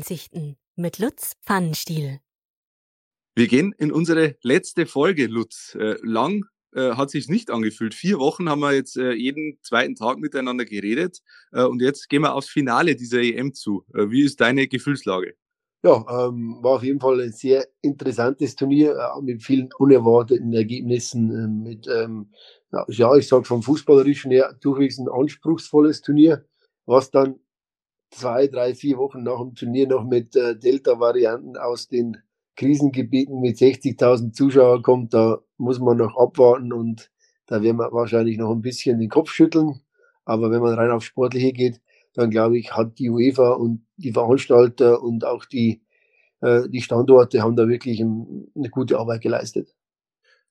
Einsichten mit Lutz Pfannenstiel. Wir gehen in unsere letzte Folge, Lutz. Äh, lang äh, hat sich nicht angefühlt. Vier Wochen haben wir jetzt äh, jeden zweiten Tag miteinander geredet und jetzt gehen wir aufs Finale dieser EM zu. Wie ist deine Gefühlslage? Ja, ähm, war auf jeden Fall ein sehr interessantes Turnier äh, mit vielen unerwarteten Ergebnissen. Äh, mit, ähm, ja, ich sage vom Fußballerischen her durchwegs ein anspruchsvolles Turnier, was dann zwei, drei, vier Wochen nach dem Turnier noch mit äh, Delta-Varianten aus den Krisengebieten mit 60.000 Zuschauern kommt, da muss man noch abwarten und da werden wir wahrscheinlich noch ein bisschen den Kopf schütteln. Aber wenn man rein auf Sportliche geht, dann glaube ich, hat die UEFA und die Veranstalter und auch die, äh, die Standorte haben da wirklich ein, eine gute Arbeit geleistet.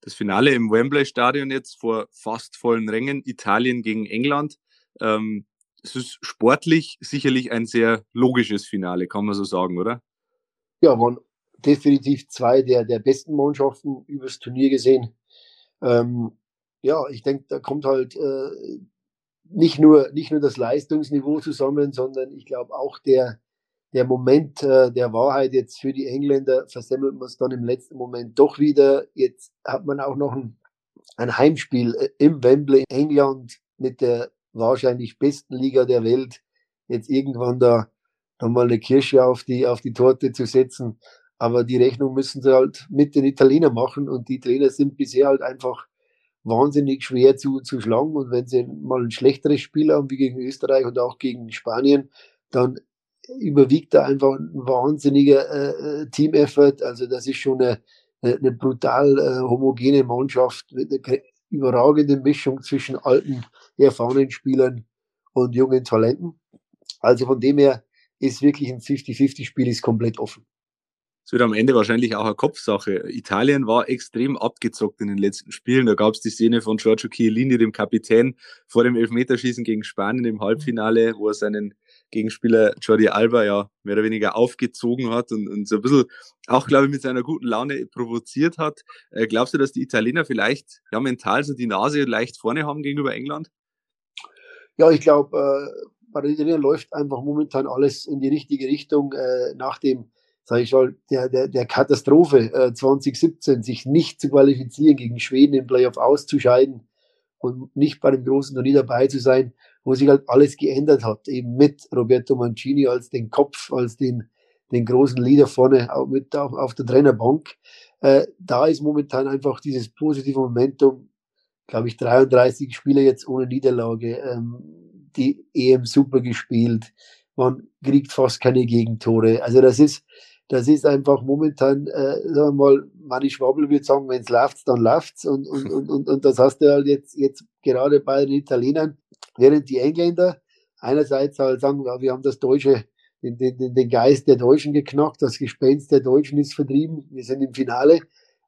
Das Finale im Wembley Stadion jetzt vor fast vollen Rängen, Italien gegen England. Ähm, es ist sportlich sicherlich ein sehr logisches Finale, kann man so sagen, oder? Ja, waren definitiv zwei der, der besten Mannschaften übers Turnier gesehen. Ähm, ja, ich denke, da kommt halt äh, nicht, nur, nicht nur das Leistungsniveau zusammen, sondern ich glaube auch der, der Moment äh, der Wahrheit jetzt für die Engländer versemmelt man es dann im letzten Moment doch wieder. Jetzt hat man auch noch ein, ein Heimspiel äh, im Wembley, England, mit der wahrscheinlich besten Liga der Welt, jetzt irgendwann da nochmal eine Kirsche auf die, auf die Torte zu setzen. Aber die Rechnung müssen sie halt mit den Italienern machen und die Trainer sind bisher halt einfach wahnsinnig schwer zu, zu schlagen. Und wenn sie mal ein schlechteres Spiel haben, wie gegen Österreich und auch gegen Spanien, dann überwiegt da einfach ein wahnsinniger äh, äh Team-Effort. Also das ist schon eine, eine brutal äh, homogene Mannschaft mit einer überragenden Mischung zwischen alten, erfahrenen Spielern und jungen Talenten. Also von dem her ist wirklich ein 50-50-Spiel ist komplett offen. Es wird am Ende wahrscheinlich auch eine Kopfsache. Italien war extrem abgezockt in den letzten Spielen. Da gab es die Szene von Giorgio Chiellini, dem Kapitän, vor dem Elfmeterschießen gegen Spanien im Halbfinale, wo er seinen Gegenspieler Jordi Alba ja mehr oder weniger aufgezogen hat und, und so ein bisschen auch, glaube ich, mit seiner guten Laune provoziert hat. Äh, glaubst du, dass die Italiener vielleicht ja mental so die Nase leicht vorne haben gegenüber England? Ja, ich glaube, äh, bei den Italienern läuft einfach momentan alles in die richtige Richtung. Äh, nach dem sage ich mal, der, der, der Katastrophe äh, 2017, sich nicht zu qualifizieren, gegen Schweden im Playoff auszuscheiden und nicht bei dem großen Turnier dabei zu sein, wo sich halt alles geändert hat, eben mit Roberto Mancini als den Kopf, als den, den großen Leader vorne auch mit auf, auf der Trainerbank. Äh, da ist momentan einfach dieses positive Momentum, glaube ich, 33 Spieler jetzt ohne Niederlage, ähm, die EM super gespielt, man kriegt fast keine Gegentore. Also das ist, das ist einfach momentan, äh, sagen wir mal, Manni Schwabbel würde sagen, wenn es läuft, dann läuft's. Und, und, und, und, und das hast du halt jetzt, jetzt gerade bei den Italienern, während die Engländer einerseits halt sagen, wir haben das Deutsche, den, den, den Geist der Deutschen geknackt, das Gespenst der Deutschen ist vertrieben, wir sind im Finale,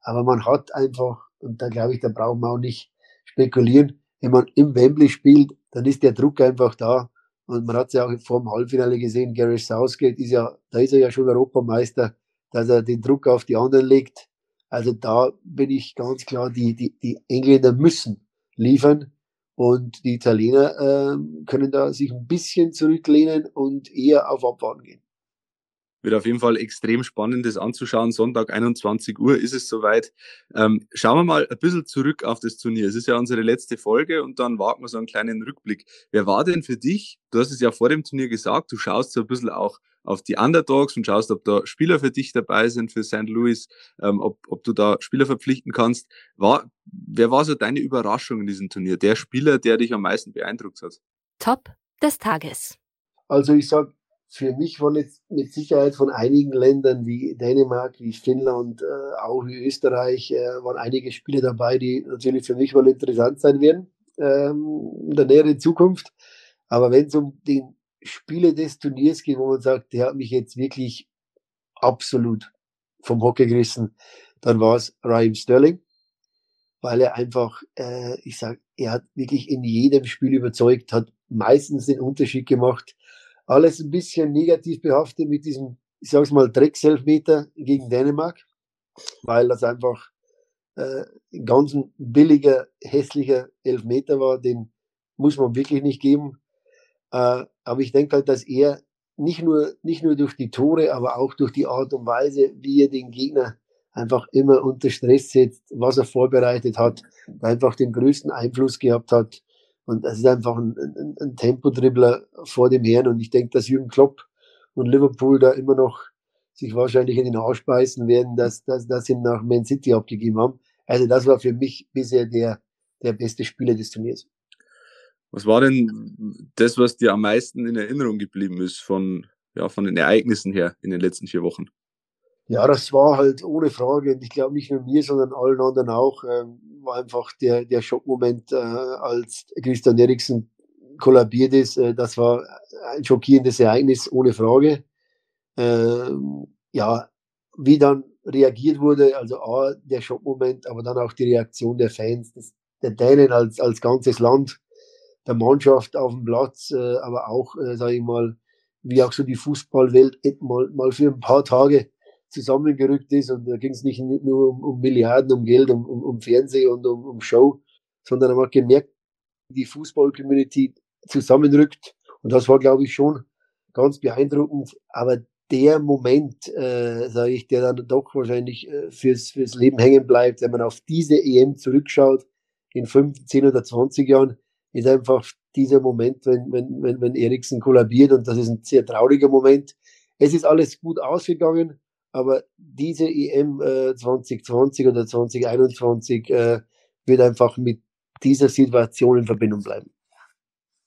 aber man hat einfach, und da glaube ich, da brauchen wir auch nicht spekulieren, wenn man im Wembley spielt, dann ist der Druck einfach da und man hat es ja auch vor dem Halbfinale gesehen, Gary Southgate ist ja, da ist er ja schon Europameister, dass er den Druck auf die anderen legt. Also da bin ich ganz klar, die, die, die Engländer müssen liefern und die Italiener äh, können da sich ein bisschen zurücklehnen und eher auf Abwarten gehen. Wird auf jeden Fall extrem spannend, das anzuschauen. Sonntag 21 Uhr ist es soweit. Ähm, schauen wir mal ein bisschen zurück auf das Turnier. Es ist ja unsere letzte Folge und dann wagen wir so einen kleinen Rückblick. Wer war denn für dich, du hast es ja vor dem Turnier gesagt, du schaust so ein bisschen auch auf die Underdogs und schaust, ob da Spieler für dich dabei sind für St. Louis, ähm, ob, ob du da Spieler verpflichten kannst. War, wer war so deine Überraschung in diesem Turnier? Der Spieler, der dich am meisten beeindruckt hat? Top des Tages. Also ich sag für mich waren jetzt mit Sicherheit von einigen Ländern wie Dänemark, wie Finnland, äh, auch wie Österreich, äh, waren einige Spiele dabei, die natürlich für mich mal interessant sein werden ähm, in der näheren Zukunft. Aber wenn es um den Spiele des Turniers geht, wo man sagt, der hat mich jetzt wirklich absolut vom Hockey gerissen, dann war es Raheem Sterling, weil er einfach, äh, ich sag, er hat wirklich in jedem Spiel überzeugt, hat meistens den Unterschied gemacht alles ein bisschen negativ behaftet mit diesem, ich sag's mal, Dreckselfmeter gegen Dänemark, weil das einfach äh, ein ganz billiger, hässlicher Elfmeter war, den muss man wirklich nicht geben. Äh, aber ich denke halt, dass er nicht nur, nicht nur durch die Tore, aber auch durch die Art und Weise, wie er den Gegner einfach immer unter Stress setzt, was er vorbereitet hat, einfach den größten Einfluss gehabt hat. Und das ist einfach ein, ein, ein Tempodribbler vor dem Herrn. Und ich denke, dass Jürgen Klopp und Liverpool da immer noch sich wahrscheinlich in den Arsch beißen werden, dass, dass, dass sie nach Man City abgegeben haben. Also das war für mich bisher der, der beste Spieler des Turniers. Was war denn das, was dir am meisten in Erinnerung geblieben ist von, ja, von den Ereignissen her in den letzten vier Wochen? Ja, das war halt ohne Frage, und ich glaube nicht nur mir, sondern allen anderen auch, ähm, war einfach der, der Schockmoment, äh, als Christian Eriksen kollabiert ist. Äh, das war ein schockierendes Ereignis, ohne Frage. Äh, ja, wie dann reagiert wurde, also A, der Schockmoment, aber dann auch die Reaktion der Fans, des, der Dänen als, als ganzes Land, der Mannschaft auf dem Platz, äh, aber auch, äh, sage ich mal, wie auch so die Fußballwelt mal, mal für ein paar Tage zusammengerückt ist. Und da ging es nicht nur um, um, Milliarden, um Geld, um, um, um Fernsehen und um, um Show, sondern man hat gemerkt, die Fußball-Community zusammenrückt. Und das war, glaube ich, schon ganz beeindruckend. Aber der Moment, äh, sage ich, der dann doch wahrscheinlich äh, fürs, fürs Leben hängen bleibt, wenn man auf diese EM zurückschaut, in 15 oder 20 Jahren, ist einfach dieser Moment, wenn, wenn, wenn, wenn Eriksen kollabiert und das ist ein sehr trauriger Moment. Es ist alles gut ausgegangen, aber diese EM äh, 2020 oder 2021 äh, wird einfach mit dieser Situation in Verbindung bleiben.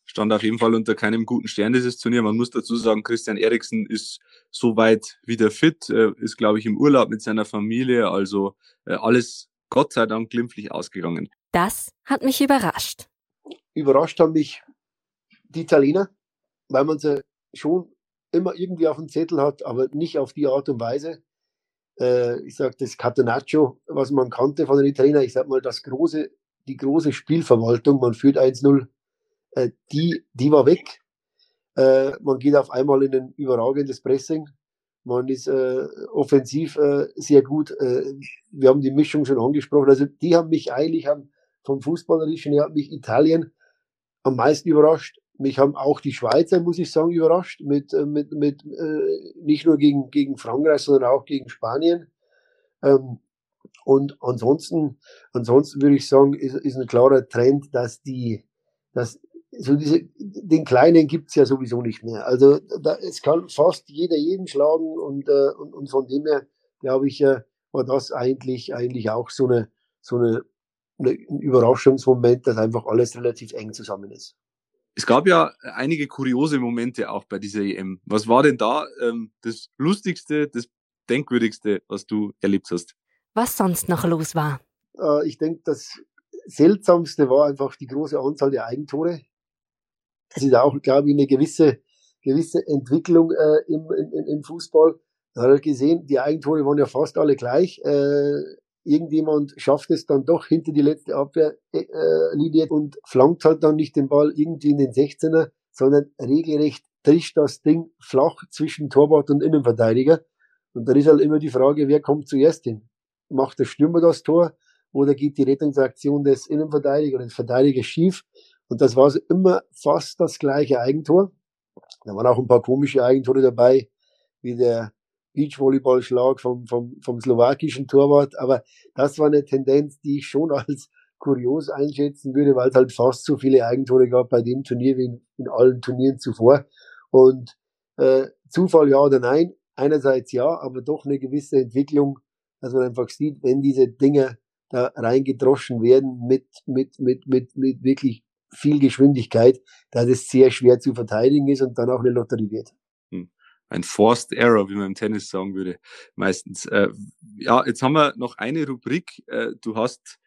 Stand auf jeden Fall unter keinem guten Stern dieses Turnier. Man muss dazu sagen, Christian Eriksen ist soweit wieder fit, äh, ist glaube ich im Urlaub mit seiner Familie, also äh, alles Gott sei Dank glimpflich ausgegangen. Das hat mich überrascht. Überrascht haben mich die Italiener, weil man sie schon immer irgendwie auf dem Zettel hat, aber nicht auf die Art und Weise. Äh, ich sage das Catenaccio, was man kannte von den Italienern, ich sag mal, das große, die große Spielverwaltung, man führt 1-0, äh, die, die war weg. Äh, man geht auf einmal in ein überragendes Pressing. Man ist äh, offensiv äh, sehr gut. Äh, wir haben die Mischung schon angesprochen. Also die haben mich eigentlich haben, vom Fußballerischen her hat mich Italien am meisten überrascht. Mich haben auch die Schweizer, muss ich sagen, überrascht, mit, äh, mit, mit äh, nicht nur gegen, gegen Frankreich, sondern auch gegen Spanien. Ähm, und ansonsten, ansonsten würde ich sagen, ist, ist ein klarer Trend, dass die, dass so diese, den Kleinen gibt's ja sowieso nicht mehr. Also da, es kann fast jeder jeden schlagen und, äh, und, und von dem her, glaube ich, äh, war das eigentlich, eigentlich auch so eine, so eine, eine, ein Überraschungsmoment, dass einfach alles relativ eng zusammen ist. Es gab ja einige kuriose Momente auch bei dieser EM. Was war denn da ähm, das Lustigste, das Denkwürdigste, was du erlebt hast? Was sonst noch los war? Äh, ich denke, das Seltsamste war einfach die große Anzahl der Eigentore. Das ist auch, glaube ich, eine gewisse, gewisse Entwicklung äh, im, im, im Fußball. Da hat er gesehen, die Eigentore waren ja fast alle gleich. Äh, irgendjemand schafft es dann doch hinter die letzte Abwehrlinie und flankt halt dann nicht den Ball irgendwie in den 16er, sondern regelrecht trischt das Ding flach zwischen Torwart und Innenverteidiger. Und dann ist halt immer die Frage, wer kommt zuerst hin? Macht der Stürmer das Tor oder geht die Rettungsaktion des Innenverteidigers oder des Verteidigers schief? Und das war so immer fast das gleiche Eigentor. Da waren auch ein paar komische Eigentore dabei, wie der Beachvolleyballschlag vom, vom, vom slowakischen Torwart. Aber das war eine Tendenz, die ich schon als kurios einschätzen würde, weil es halt fast so viele Eigentore gab bei dem Turnier wie in, in allen Turnieren zuvor. Und äh, Zufall ja oder nein? Einerseits ja, aber doch eine gewisse Entwicklung, dass man einfach sieht, wenn diese Dinge da reingedroschen werden mit, mit, mit, mit, mit wirklich viel Geschwindigkeit, dass es sehr schwer zu verteidigen ist und dann auch eine Lotterie wird ein Forced Error, wie man im Tennis sagen würde, meistens. Äh, ja, jetzt haben wir noch eine Rubrik. Äh, du hast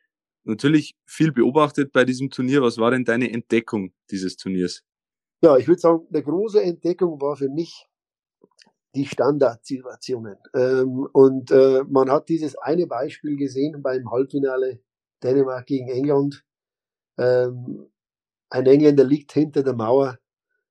natürlich viel beobachtet bei diesem Turnier. Was war denn deine Entdeckung dieses Turniers? Ja, ich würde sagen, eine große Entdeckung war für mich die Standardsituationen. Ähm, und äh, man hat dieses eine Beispiel gesehen beim Halbfinale Dänemark gegen England. Ähm, ein Engländer liegt hinter der Mauer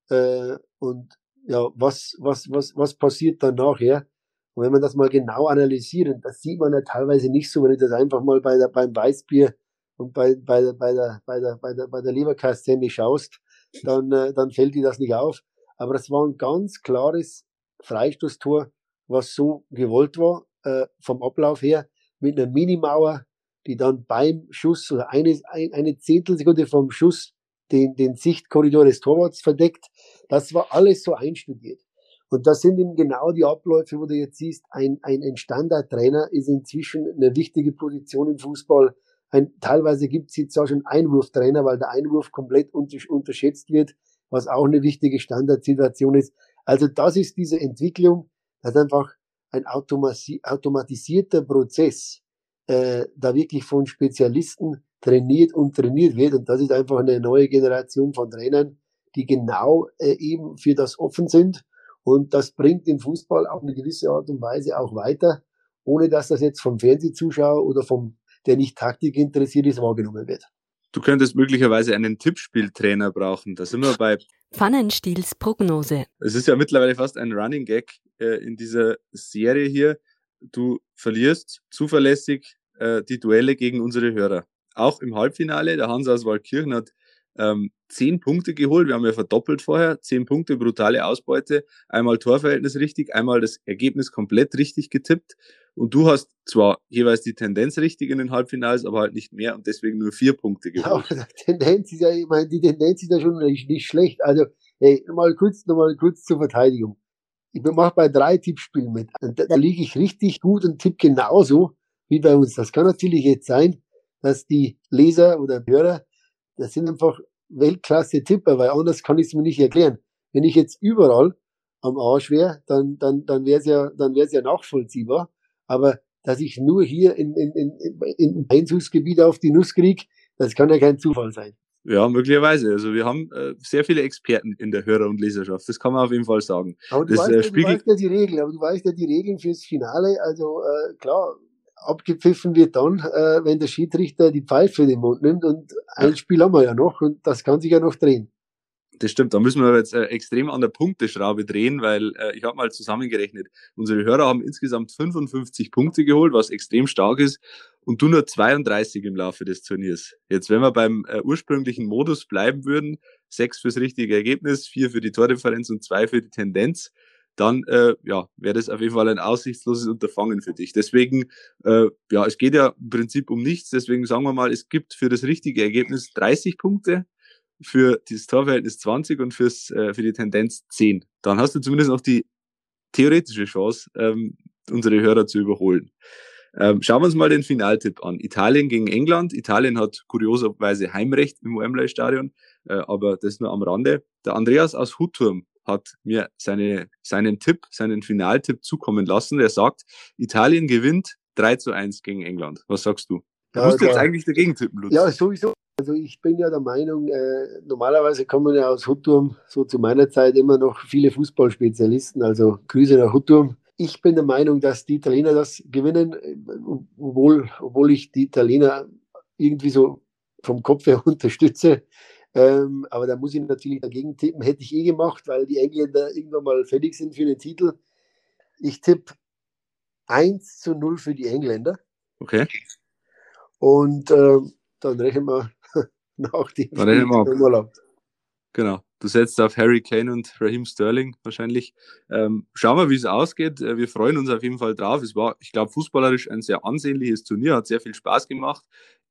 äh, und ja, was, was, was, was passiert dann nachher? Und wenn man das mal genau analysiert, das sieht man ja teilweise nicht so, wenn du das einfach mal bei der, beim Weißbier und bei, bei, der, bei der, bei der, bei der, bei der Leberkastanie schaust, dann, äh, dann fällt dir das nicht auf. aber das war ein ganz klares Freistoßtor, was so gewollt war, äh, vom Ablauf her, mit einer Minimauer, die dann beim Schuss oder eine, eine Zehntelsekunde vom Schuss den, den Sichtkorridor des Torwarts verdeckt. Das war alles so einstudiert. Und das sind eben genau die Abläufe, wo du jetzt siehst, ein, ein, ein Standardtrainer ist inzwischen eine wichtige Position im Fußball. Ein, teilweise gibt es jetzt auch schon Einwurftrainer, weil der Einwurf komplett unterschätzt wird, was auch eine wichtige Standardsituation ist. Also das ist diese Entwicklung, dass einfach ein automatisierter Prozess äh, da wirklich von Spezialisten trainiert und trainiert wird. Und das ist einfach eine neue Generation von Trainern, die genau äh, eben für das offen sind. Und das bringt den Fußball auf eine gewisse Art und Weise auch weiter, ohne dass das jetzt vom Fernsehzuschauer oder vom, der nicht Taktik interessiert ist, wahrgenommen wird. Du könntest möglicherweise einen Tippspieltrainer brauchen. Da sind wir bei Pfannenstiels Prognose. Es ist ja mittlerweile fast ein Running Gag äh, in dieser Serie hier. Du verlierst zuverlässig äh, die Duelle gegen unsere Hörer. Auch im Halbfinale, der Hans aus Waldkirchen hat ähm, zehn Punkte geholt. Wir haben ja verdoppelt vorher. Zehn Punkte, brutale Ausbeute. Einmal Torverhältnis richtig, einmal das Ergebnis komplett richtig getippt. Und du hast zwar jeweils die Tendenz richtig in den Halbfinals, aber halt nicht mehr und deswegen nur vier Punkte geholt. Ja, die Tendenz ist ja, ich meine, die Tendenz ist ja schon nicht, nicht schlecht. Also, hey, mal kurz, nochmal kurz zur Verteidigung. Ich mache bei drei Tippspielen mit. Da, da liege ich richtig gut und tippe genauso wie bei uns. Das kann natürlich jetzt sein, dass die Leser oder Hörer, das sind einfach Weltklasse-Tipper, weil anders kann ich es mir nicht erklären. Wenn ich jetzt überall am Arsch wäre, dann, dann, dann wäre es ja, dann wäre es ja nachvollziehbar. Aber dass ich nur hier in, in, in, in Einzugsgebiet auf die Nuss krieg, das kann ja kein Zufall sein. Ja, möglicherweise. Also wir haben äh, sehr viele Experten in der Hörer- und Leserschaft. Das kann man auf jeden Fall sagen. Aber du, das, weißt, äh, ja, du weißt ja die Regeln, aber du weißt ja die Regeln fürs Finale. Also äh, klar, abgepfiffen wird dann, äh, wenn der Schiedsrichter die Pfeife in den Mund nimmt und ein Spiel haben wir ja noch und das kann sich ja noch drehen. Das stimmt, da müssen wir jetzt äh, extrem an der Punkteschraube drehen, weil äh, ich habe mal zusammengerechnet, unsere Hörer haben insgesamt 55 Punkte geholt, was extrem stark ist, und du nur 32 im Laufe des Turniers. Jetzt, wenn wir beim äh, ursprünglichen Modus bleiben würden, sechs fürs richtige Ergebnis, vier für die Tordifferenz und zwei für die Tendenz, dann äh, ja, wäre das auf jeden Fall ein aussichtsloses Unterfangen für dich. Deswegen, äh, ja, es geht ja im Prinzip um nichts. Deswegen sagen wir mal, es gibt für das richtige Ergebnis 30 Punkte, für das Torverhältnis 20 und fürs, äh, für die Tendenz 10. Dann hast du zumindest noch die theoretische Chance, ähm, unsere Hörer zu überholen. Ähm, schauen wir uns mal den Finaltipp an. Italien gegen England. Italien hat kurioserweise Heimrecht im Wembley Stadion, äh, aber das nur am Rande. Der Andreas aus Hutturm hat mir seine, seinen Tipp, seinen Finaltipp zukommen lassen. Er sagt, Italien gewinnt 3 zu 1 gegen England. Was sagst du? Du ja, musst jetzt eigentlich dagegen tippen, Lutz. Ja, sowieso. Also ich bin ja der Meinung, äh, normalerweise kommen ja aus Hutturm so zu meiner Zeit immer noch viele Fußballspezialisten, also Grüße nach Hutturm. Ich bin der Meinung, dass die Italiener das gewinnen, obwohl, obwohl ich die Italiener irgendwie so vom Kopf her unterstütze. Ähm, aber da muss ich natürlich dagegen tippen. Hätte ich eh gemacht, weil die Engländer irgendwann mal fertig sind für den Titel. Ich tippe 1 zu 0 für die Engländer. Okay. Und äh, dann rechnen wir nach dem dann rechnen wir Genau. Du setzt auf Harry Kane und Raheem Sterling wahrscheinlich. Ähm, schauen wir, wie es ausgeht. Äh, wir freuen uns auf jeden Fall drauf. Es war, ich glaube, fußballerisch ein sehr ansehnliches Turnier, hat sehr viel Spaß gemacht.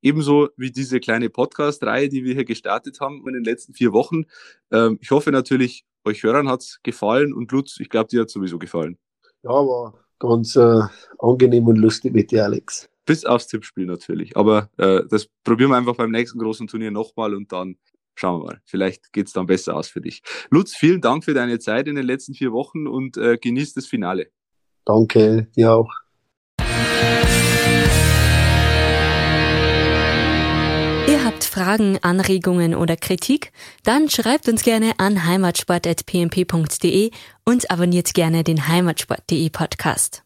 Ebenso wie diese kleine Podcast-Reihe, die wir hier gestartet haben in den letzten vier Wochen. Ähm, ich hoffe natürlich, euch Hörern hat es gefallen und Lutz, ich glaube, dir hat sowieso gefallen. Ja, war ganz äh, angenehm und lustig mit dir, Alex. Bis aufs Tippspiel natürlich. Aber äh, das probieren wir einfach beim nächsten großen Turnier nochmal und dann schauen wir mal. Vielleicht geht es dann besser aus für dich. Lutz, vielen Dank für deine Zeit in den letzten vier Wochen und äh, genießt das Finale. Danke, dir auch. Fragen, Anregungen oder Kritik? Dann schreibt uns gerne an heimatsport.pmp.de und abonniert gerne den heimatsport.de Podcast.